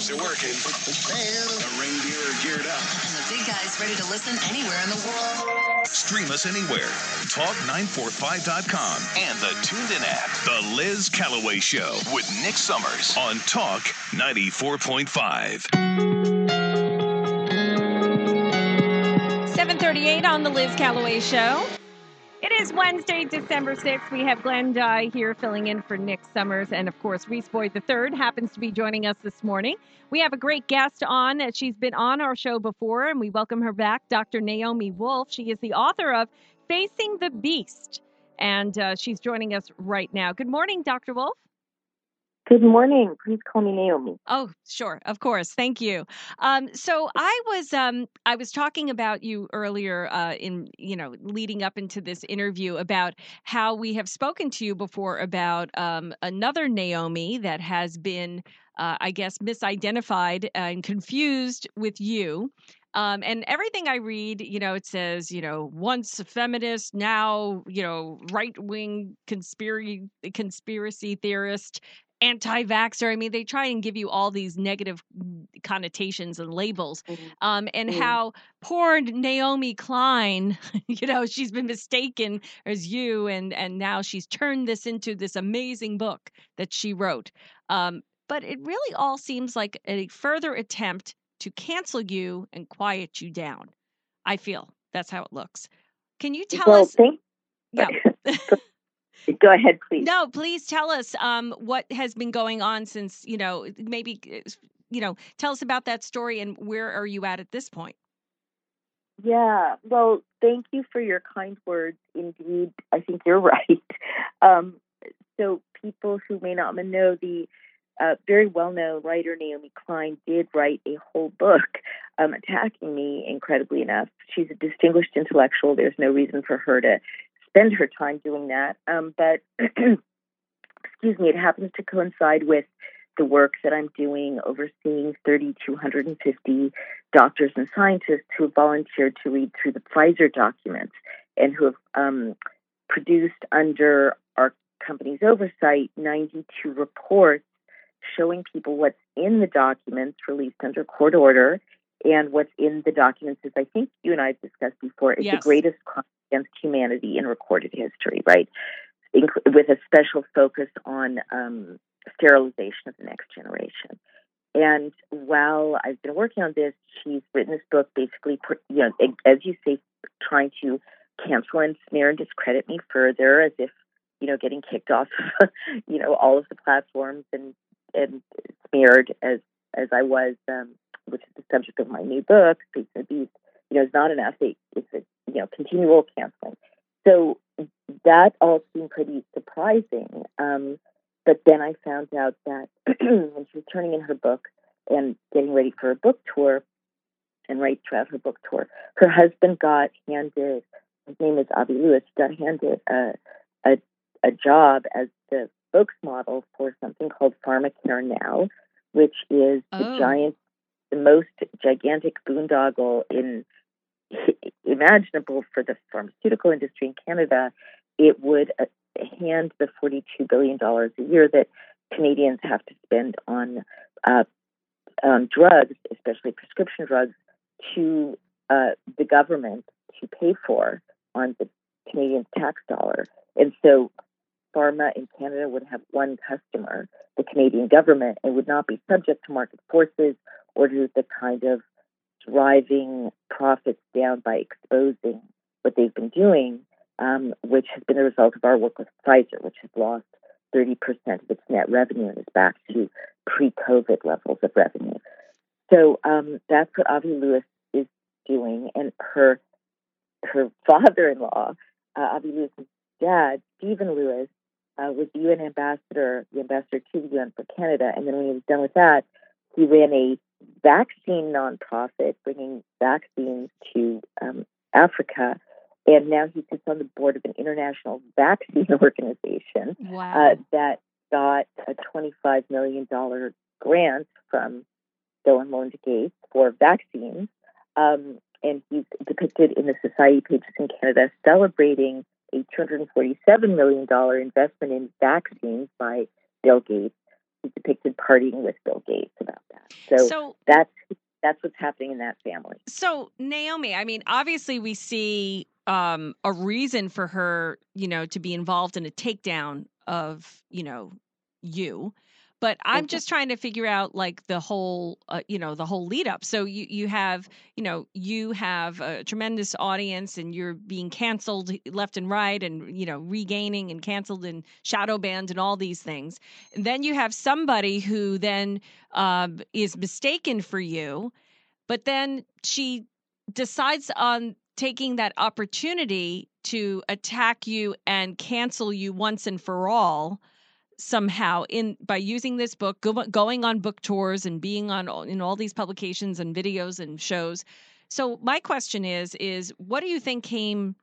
Pumps are working. The reindeer are geared up. And the big guy's ready to listen anywhere in the world. Stream us anywhere. Talk945.com and the TuneIn app. The Liz Callaway Show with Nick Summers on Talk 94.5. 738 on the Liz Callaway Show. It is Wednesday, December 6th. We have Glenn Dye here filling in for Nick Summers. And of course, Reese Boyd III happens to be joining us this morning. We have a great guest on. She's been on our show before, and we welcome her back, Dr. Naomi Wolf. She is the author of Facing the Beast, and uh, she's joining us right now. Good morning, Dr. Wolf. Good morning. Please call me Naomi. Oh, sure, of course. Thank you. Um, so I was um, I was talking about you earlier uh, in you know leading up into this interview about how we have spoken to you before about um, another Naomi that has been uh, I guess misidentified and confused with you. Um, and everything I read, you know, it says, you know, once a feminist, now, you know, right wing conspiracy conspiracy theorist, anti vaxxer. I mean, they try and give you all these negative connotations and labels. Mm-hmm. Um, and mm-hmm. how poor Naomi Klein, you know, she's been mistaken as you, and, and now she's turned this into this amazing book that she wrote. Um, but it really all seems like a further attempt to cancel you and quiet you down. I feel that's how it looks. Can you tell well, us? Thank- yeah. Go ahead, please. No, please tell us um, what has been going on since, you know, maybe, you know, tell us about that story and where are you at at this point? Yeah, well, thank you for your kind words. Indeed, I think you're right. Um, so, people who may not know, the uh, very well known writer Naomi Klein did write a whole book um, attacking me, incredibly enough. She's a distinguished intellectual. There's no reason for her to spend her time doing that. Um, but excuse me, it happens to coincide with the work that I'm doing, overseeing 3,250 doctors and scientists who have volunteered to read through the Pfizer documents and who have um, produced under our company's oversight 92 reports showing people what's in the documents released under court order and what's in the documents, as I think you and I have discussed before, is yes. the greatest crime against humanity in recorded history, right? with a special focus on um, sterilization of the next generation. And while I've been working on this, she's written this book basically, you know, as you say, trying to cancel and smear and discredit me further as if, you know, getting kicked off, you know, all of the platforms and, and smeared as, as I was, um, is subject of my new book, Beast and Beast, you know, is not enough. It's a you know, continual canceling. So that all seemed pretty surprising. Um, but then I found out that when she was turning in her book and getting ready for a book tour, and right throughout her book tour, her husband got handed. His name is Avi Lewis. Got handed a a, a job as the spokesmodel for something called PharmaCare Now, which is oh. the giant, the most gigantic boondoggle in imaginable for the pharmaceutical industry in Canada, it would uh, hand the $42 billion a year that Canadians have to spend on uh, um, drugs, especially prescription drugs, to uh, the government to pay for on the Canadian tax dollar. And so pharma in Canada would have one customer, the Canadian government, and would not be subject to market forces or to the kind of driving profits down by exposing what they've been doing, um, which has been the result of our work with Pfizer, which has lost 30% of its net revenue and is back to pre COVID levels of revenue. So um, that's what Avi Lewis is doing. And her her father in law, uh, Avi Lewis's dad, Stephen Lewis, uh, was the UN ambassador, the ambassador to the UN for Canada. And then when he was done with that, he ran a vaccine nonprofit bringing vaccines to um, Africa. And now he sits on the board of an international vaccine organization wow. uh, that got a $25 million grant from Bill and Melinda Gates for vaccines. Um, and he's depicted in the Society pages in Canada celebrating a $247 million investment in vaccines by Bill Gates. He depicted partying with Bill Gates about that. So, So that's that's what's happening in that family. So Naomi, I mean, obviously we see um, a reason for her, you know, to be involved in a takedown of, you know, you. But I'm just trying to figure out like the whole, uh, you know, the whole lead up. So you you have, you know, you have a tremendous audience, and you're being canceled left and right, and you know, regaining and canceled and shadow banned and all these things. And then you have somebody who then um, is mistaken for you, but then she decides on taking that opportunity to attack you and cancel you once and for all somehow in by using this book go, going on book tours and being on in all these publications and videos and shows. So my question is is what do you think came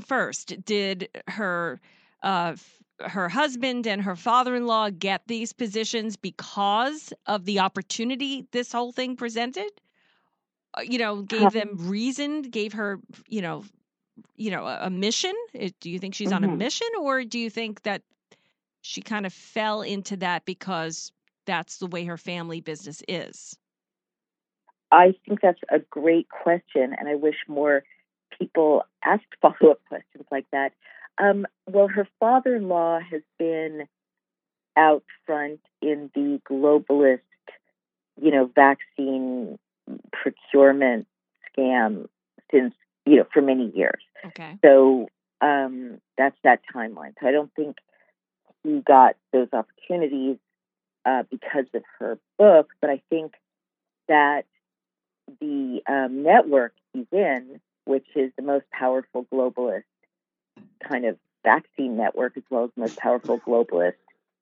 first? Did her uh her husband and her father-in-law get these positions because of the opportunity this whole thing presented? Uh, you know gave them reason gave her you know you know a, a mission? It- do you think she's on a Mhm. mission or do you think that she kind of fell into that because that's the way her family business is I think that's a great question, and I wish more people asked follow up questions like that. Um, well, her father in law has been out front in the globalist, you know, vaccine procurement scam since, you know, for many years. okay So um, that's that timeline. So I don't think he got those opportunities uh, because of her book, but I think that the um, network he's in, which is the most powerful globalist kind of vaccine network, as well as the most powerful globalist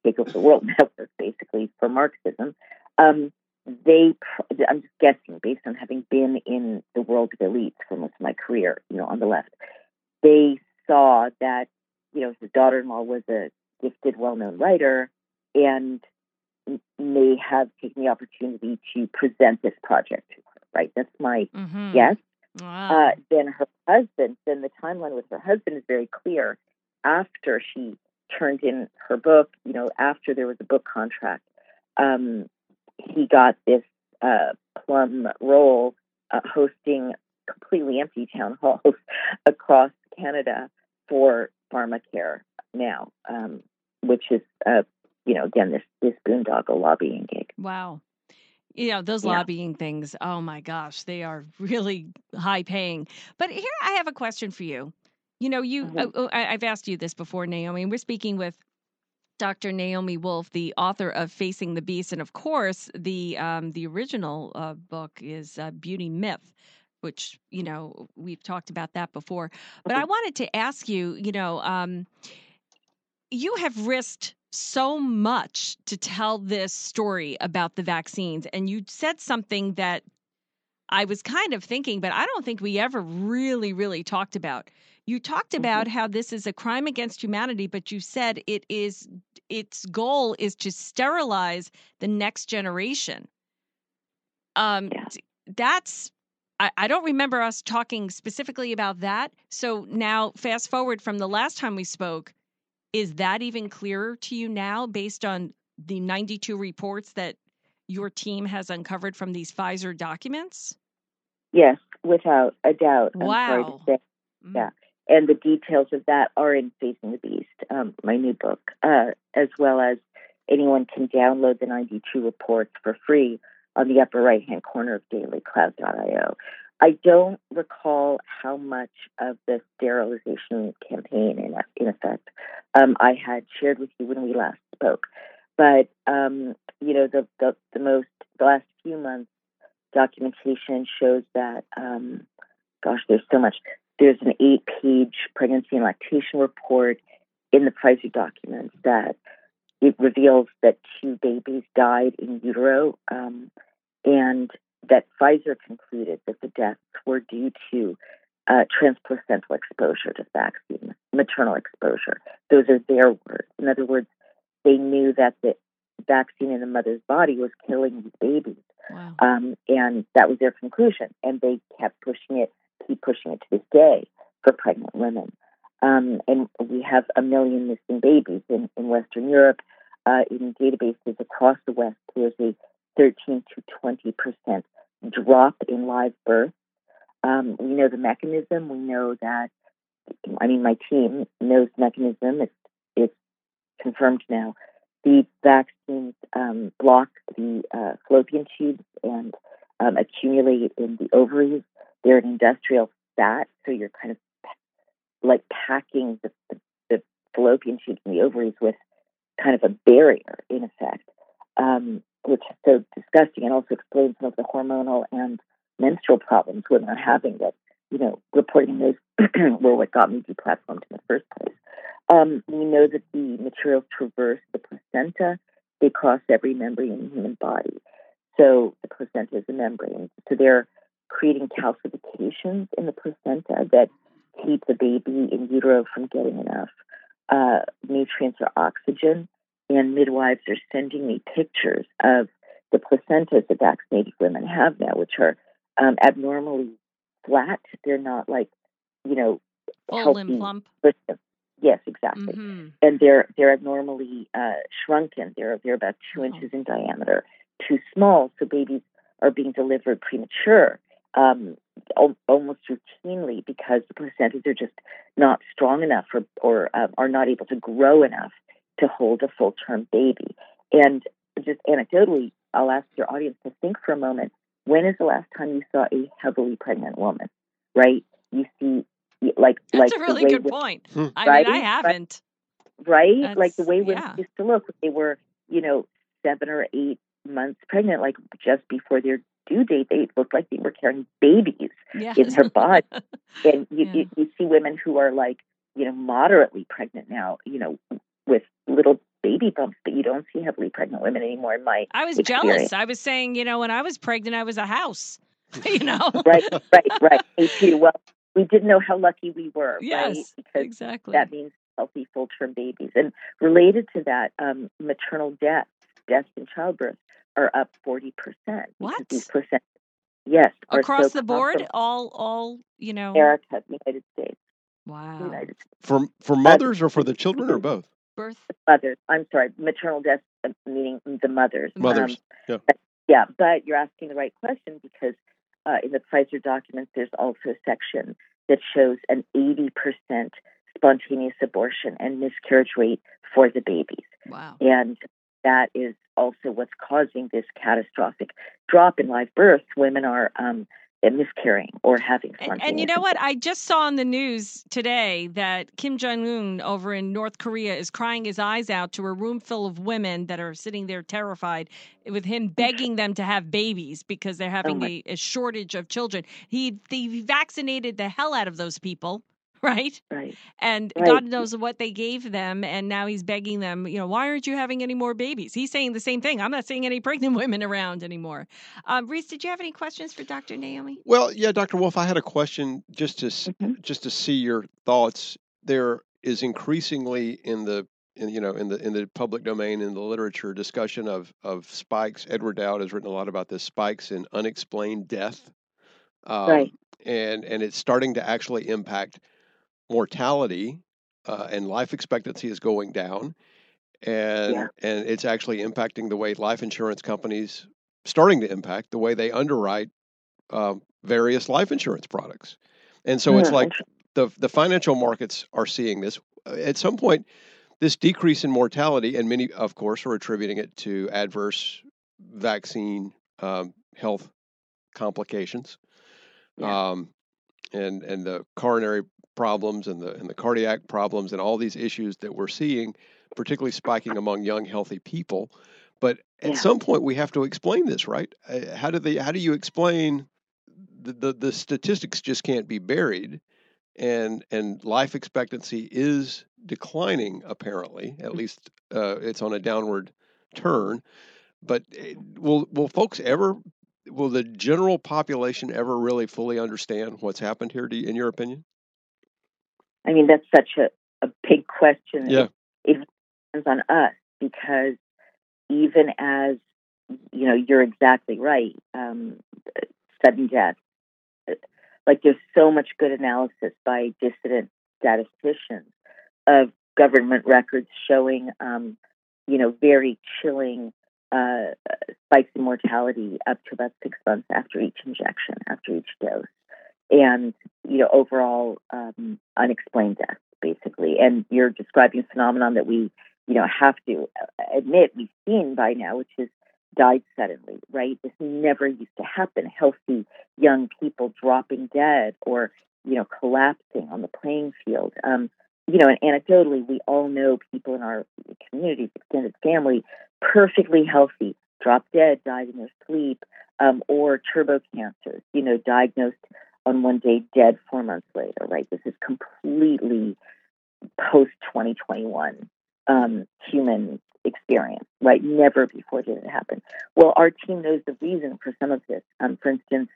take over the world network, basically for Marxism. Um, they, I'm just guessing based on having been in the world of elites for most of my career, you know, on the left, they saw that, you know, his daughter-in-law was a gifted, well-known writer, and may have taken the opportunity to present this project to her. Right? That's my mm-hmm. guess. wow. Uh, then her husband, then the timeline with her husband is very clear. After she turned in her book, you know, after there was a book contract, um, he got this uh, plum role uh, hosting completely empty town halls across Canada for pharmacare now, um, which is, uh, you know, again, this, this boondoggle lobbying gig. Wow. You know, those Yeah. lobbying things, oh my gosh, they are really high paying. But here I have a question for you. You know, you Mhm. oh, I, I've asked you this before, Naomi, and we're speaking with Dr. Naomi Wolf, the author of Facing the Beast, and of course, the um, the original uh, book is uh, Beauty Myth, which you know we've talked about that before. But I Mhm. wanted to ask you, you know, um, you have risked so much to tell this story about the vaccines, and you said something that I was kind of thinking, but I don't think we ever really, really talked about. You talked Mhm. about how this is a crime against humanity, but you said it is its goal is to sterilize the next generation. Um, Yeah. that's I, I don't remember us talking specifically about that. So now, fast forward from the last time we spoke, is that even clearer to you now based on the 92 reports that your team has uncovered from these Pfizer documents? Yes, without a doubt. I'm sorry Wow. to say. Mm. Yeah. And the details of that are in Facing the Beast, um, my new book, uh, as well as anyone can download the 92 reports for free on the upper right hand corner of dailyclout.io. I don't recall how much of the sterilization campaign, in, in effect, um, I had shared with you when we last spoke. But, um, you know, the, the, the most, the last few months, documentation shows that, um, gosh, there's so much. There's an eight page pregnancy and lactation report in the Pfizer documents that it reveals that two babies died in utero um, and that Pfizer concluded that the deaths were due to uh, transplacental exposure to vaccine, maternal exposure. Those are their words. In other words, they knew that the vaccine in the mother's body was killing these babies. Wow. Um, and that was their conclusion. And they kept pushing it, keep pushing it to this day for pregnant women. Um, and we have a million missing babies in, in Western Europe. Uh, in databases across the West, there's a 13 to 20 percent drop in live birth. Um, we know the mechanism. We know that. I mean, my team knows mechanism. It's it's confirmed now. The vaccines um, block the uh, fallopian tubes and um, accumulate in the ovaries. They're an industrial fat, so you're kind of like packing the, the, the fallopian tubes and the ovaries with kind of a barrier, in effect, um, which is so disgusting and also explains some of the hormonal and menstrual problems women are having that, you know, reporting those were what got me deplatformed in the first place. Um, we know that the materials traverse the placenta. They cross every membrane in the human body. So the placenta is a membrane. So they're creating calcifications in the placenta that keep the baby in utero from getting enough uh, nutrients or oxygen. And midwives are sending me pictures of the placentas that vaccinated women have now, which are um, abnormally flat. They're not like, you know, Full and plump. Yes, exactly. Mm-hmm. And they're they're abnormally uh, shrunken. They're they're about 2 Oh. inches in diameter, too small. So babies are being delivered premature, um, al- almost routinely because the placentas are just not strong enough or or um, are not able to grow enough to hold a full term baby. And just anecdotally, I'll ask your audience to think for a moment. When is the last time you saw a heavily pregnant woman? Right? You see, like That's like a the really way good point. Hmm. I Right? mean, I haven't. right? That's- like the way women yeah. used to look they were, you know, seven or eight months pregnant, like just before their due date, they looked like they were carrying babies Yeah. in their body. And you, Yeah. you, you see women who are like, you know, moderately pregnant now, you know, with little baby bumps, but you don't see heavily pregnant women anymore. In my I was experience. jealous. I was saying, you know, when I was pregnant, I was a house. you know. right, right, right. Me too. Well, we didn't know how lucky we were, right? Yes. Because Exactly. that means healthy full term babies. And related to that, um, maternal deaths, deaths in childbirth, are up 40%. What? These percent, yes. Across so the board, all, all, you know. America, United States, Wow. United States. For for mothers or for the children or both? Birth. Mothers, I'm sorry, maternal deaths, uh, meaning the mothers. Mothers, yeah. but- yeah, but you're asking the right question because uh, in the Pfizer documents, there's also a section that shows an 80% spontaneous abortion and miscarriage rate for the babies. Wow. And that is also what's causing this catastrophic drop in live births. Women are um, miscarrying or having And, and you know what? I just saw on the news today that Kim Jong Un over in North Korea is crying his eyes out to a room full of women that are sitting there terrified with him begging them to have babies because they're oh having my- a, a shortage of children. He, he vaccinated the hell out of those people, right? Right. And Right. God knows what they gave them. And now he's begging them, you know, why aren't you having any more babies? He's saying the same thing. I'm not seeing any pregnant women around anymore. Um, Reese, did you have any questions for Dr. Naomi? Well, yeah, Dr. Wolf, I had a question just to s Mhm. just to see your thoughts. There is increasingly in the in, you know in the in the public domain in the literature discussion of of spikes. Edward Dowd has written a lot about this spikes in unexplained death, um, Right. and and it's starting to actually impact mortality uh, and life expectancy is going down, and Yeah. and it's actually impacting the way life insurance companies starting to impact the way they underwrite um, various life insurance products. And so it's Hmm, like the the financial markets are seeing this. Uh, At some point, this decrease in mortality, and many, of course, are attributing it to adverse vaccine um, health complications, Yeah. um, and and the coronary problems and the and the cardiac problems and all these issues that we're seeing, particularly spiking among young healthy people. But at Yeah. some point, we have to explain this, right? Uh, How do they? How do you explain the, the the statistics just can't be buried, and and life expectancy is declining apparently. At least uh, it's on a downward turn. But eh, will will folks ever? Will the general population ever really fully understand what's happened here? Do you, in your opinion? I mean, that's such a, a big question. Yeah. It, it depends on us because even as, you know, you're exactly right, um, sudden death, uh, like there's so much good analysis by dissident statisticians of government records showing, um, you know, very chilling uh, spikes in mortality up to about six months after each injection, after each dose, and you know overall um, unexplained death basically. And you're describing a phenomenon that we you know have to admit we've seen by now, which is died suddenly, right? This never used to happen. Healthy young people dropping dead or you know collapsing on the playing field. Um, you know, and anecdotally, we all know people in our communities, extended family, perfectly healthy, dropped dead, died in their sleep, um, or turbo cancers, you know, diagnosed on one day, dead four months later, right? This is completely post 2021 um, human experience, right? Never before did it happen. Well, our team knows the reason for some of this. Um, for instance,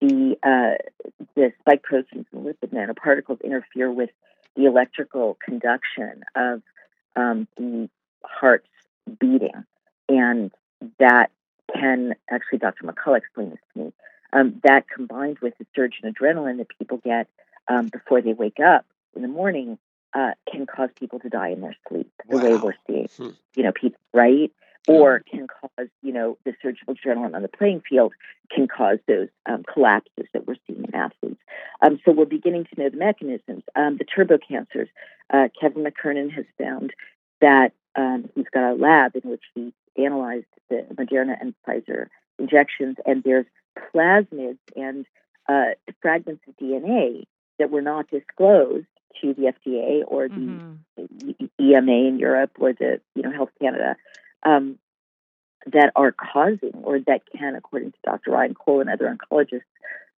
the uh, the spike proteins and lipid nanoparticles interfere with the electrical conduction of um, the heart's beating, and that can actually, Dr. McCullough explained this to me. Um, that combined with the surge in adrenaline that people get um, before they wake up in the morning uh, can cause people to die in their sleep. The way we're seeing, Hmm. you know, people right, or can cause, you know, the surge of adrenaline on the playing field can cause those um, collapses that we're seeing in athletes. Um, so we're beginning to know the mechanisms. Um, the turbo cancers. Uh, Kevin McKernan has found that um, he's got a lab in which he analyzed the Moderna and Pfizer injections, and there's plasmids and uh, fragments of DNA that were not disclosed to the FDA or the Mhm. E- EMA in Europe or the you know Health Canada um, that are causing or that can, according to Dr. Ryan Cole and other oncologists,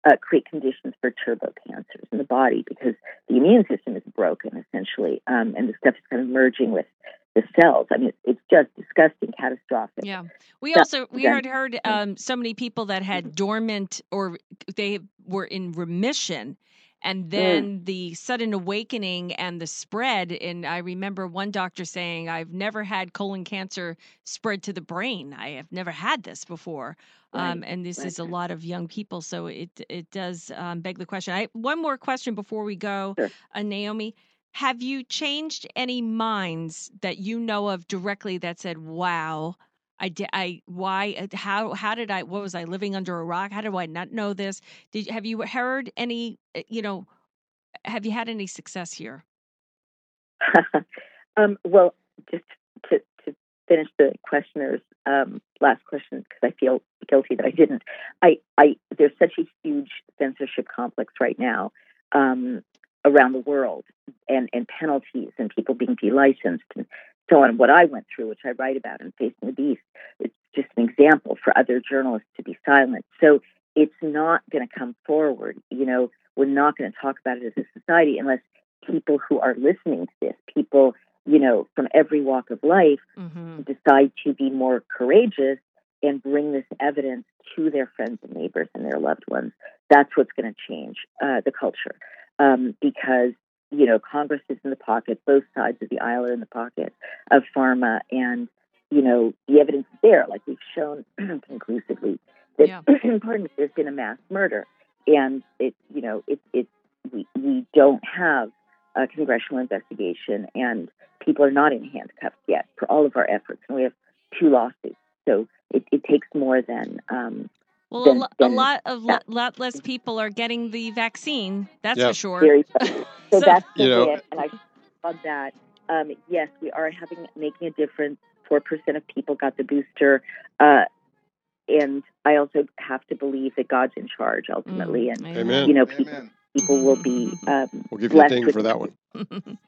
uh, create conditions for turbo cancers in the body because the immune system is broken essentially, um, and the stuff is kind of merging with the cells. I mean, it's just disgusting, catastrophic. Yeah. We Yeah, also we yeah. heard heard um, so many people that had dormant or they were in remission and then the sudden awakening and the spread and I remember one doctor saying I've never had colon cancer spread to the brain. I have never had this before. Um, and this right. is a lot of young people, so it it does um, beg the question. I one more question before we go, Sure. uh, Naomi. Have you changed any minds that you know of directly that said, "Wow, I did. I why? uh, How? How did I? What was I living under a rock? How do I not know this? Did have you heard any? uh, You know, have you had any success here? um, well, just to, to finish the questioner's um, last question, because I feel guilty that I didn't. I, I there's such a huge censorship complex right now um, around the world, and and penalties and people being delicensed and so on. What I went through, which I write about in Facing the Beast, it's just an example for other journalists to be silent. So it's not going to come forward. You know, we're not going to talk about it as a society unless people who are listening to this, people, you know, from every walk of life, Mm-hmm. decide to be more courageous and bring this evidence to their friends and neighbors and their loved ones. That's what's going to change uh, the culture. Um, because, you know, Congress is in the pocket, both sides of the aisle are in the pocket of pharma, and, you know, the evidence is there, like we've shown conclusively that, Yeah. pardon me, there's been a mass murder. And it, you know, it, it, we, we don't have a congressional investigation, and people are not in handcuffs yet for all of our efforts. And we have two lawsuits. So it, it takes more than, um, Well, a, Then- lo- a lot of that- lot less people are getting the vaccine. That's Yeah. for sure. very. so, So- that's the You know- bit, and I love that. Um, yes, we are having making a difference. Four percent of people got the booster, uh, and I also have to believe that God's in charge ultimately, Mm, and Amen. you know, people people will be. Um, We'll give you a blessed ding with for that one.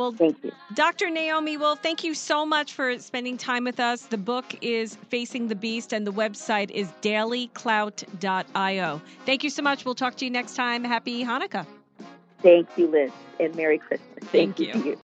well, Thank you. Dr. Naomi, well, thank you so much for spending time with us. The book is Facing the Beast, and the website is dailyclout.io. Thank you so much. We'll talk to you next time. Happy Hanukkah. Thank you, Liz, and Merry Christmas. Thank you. you. you.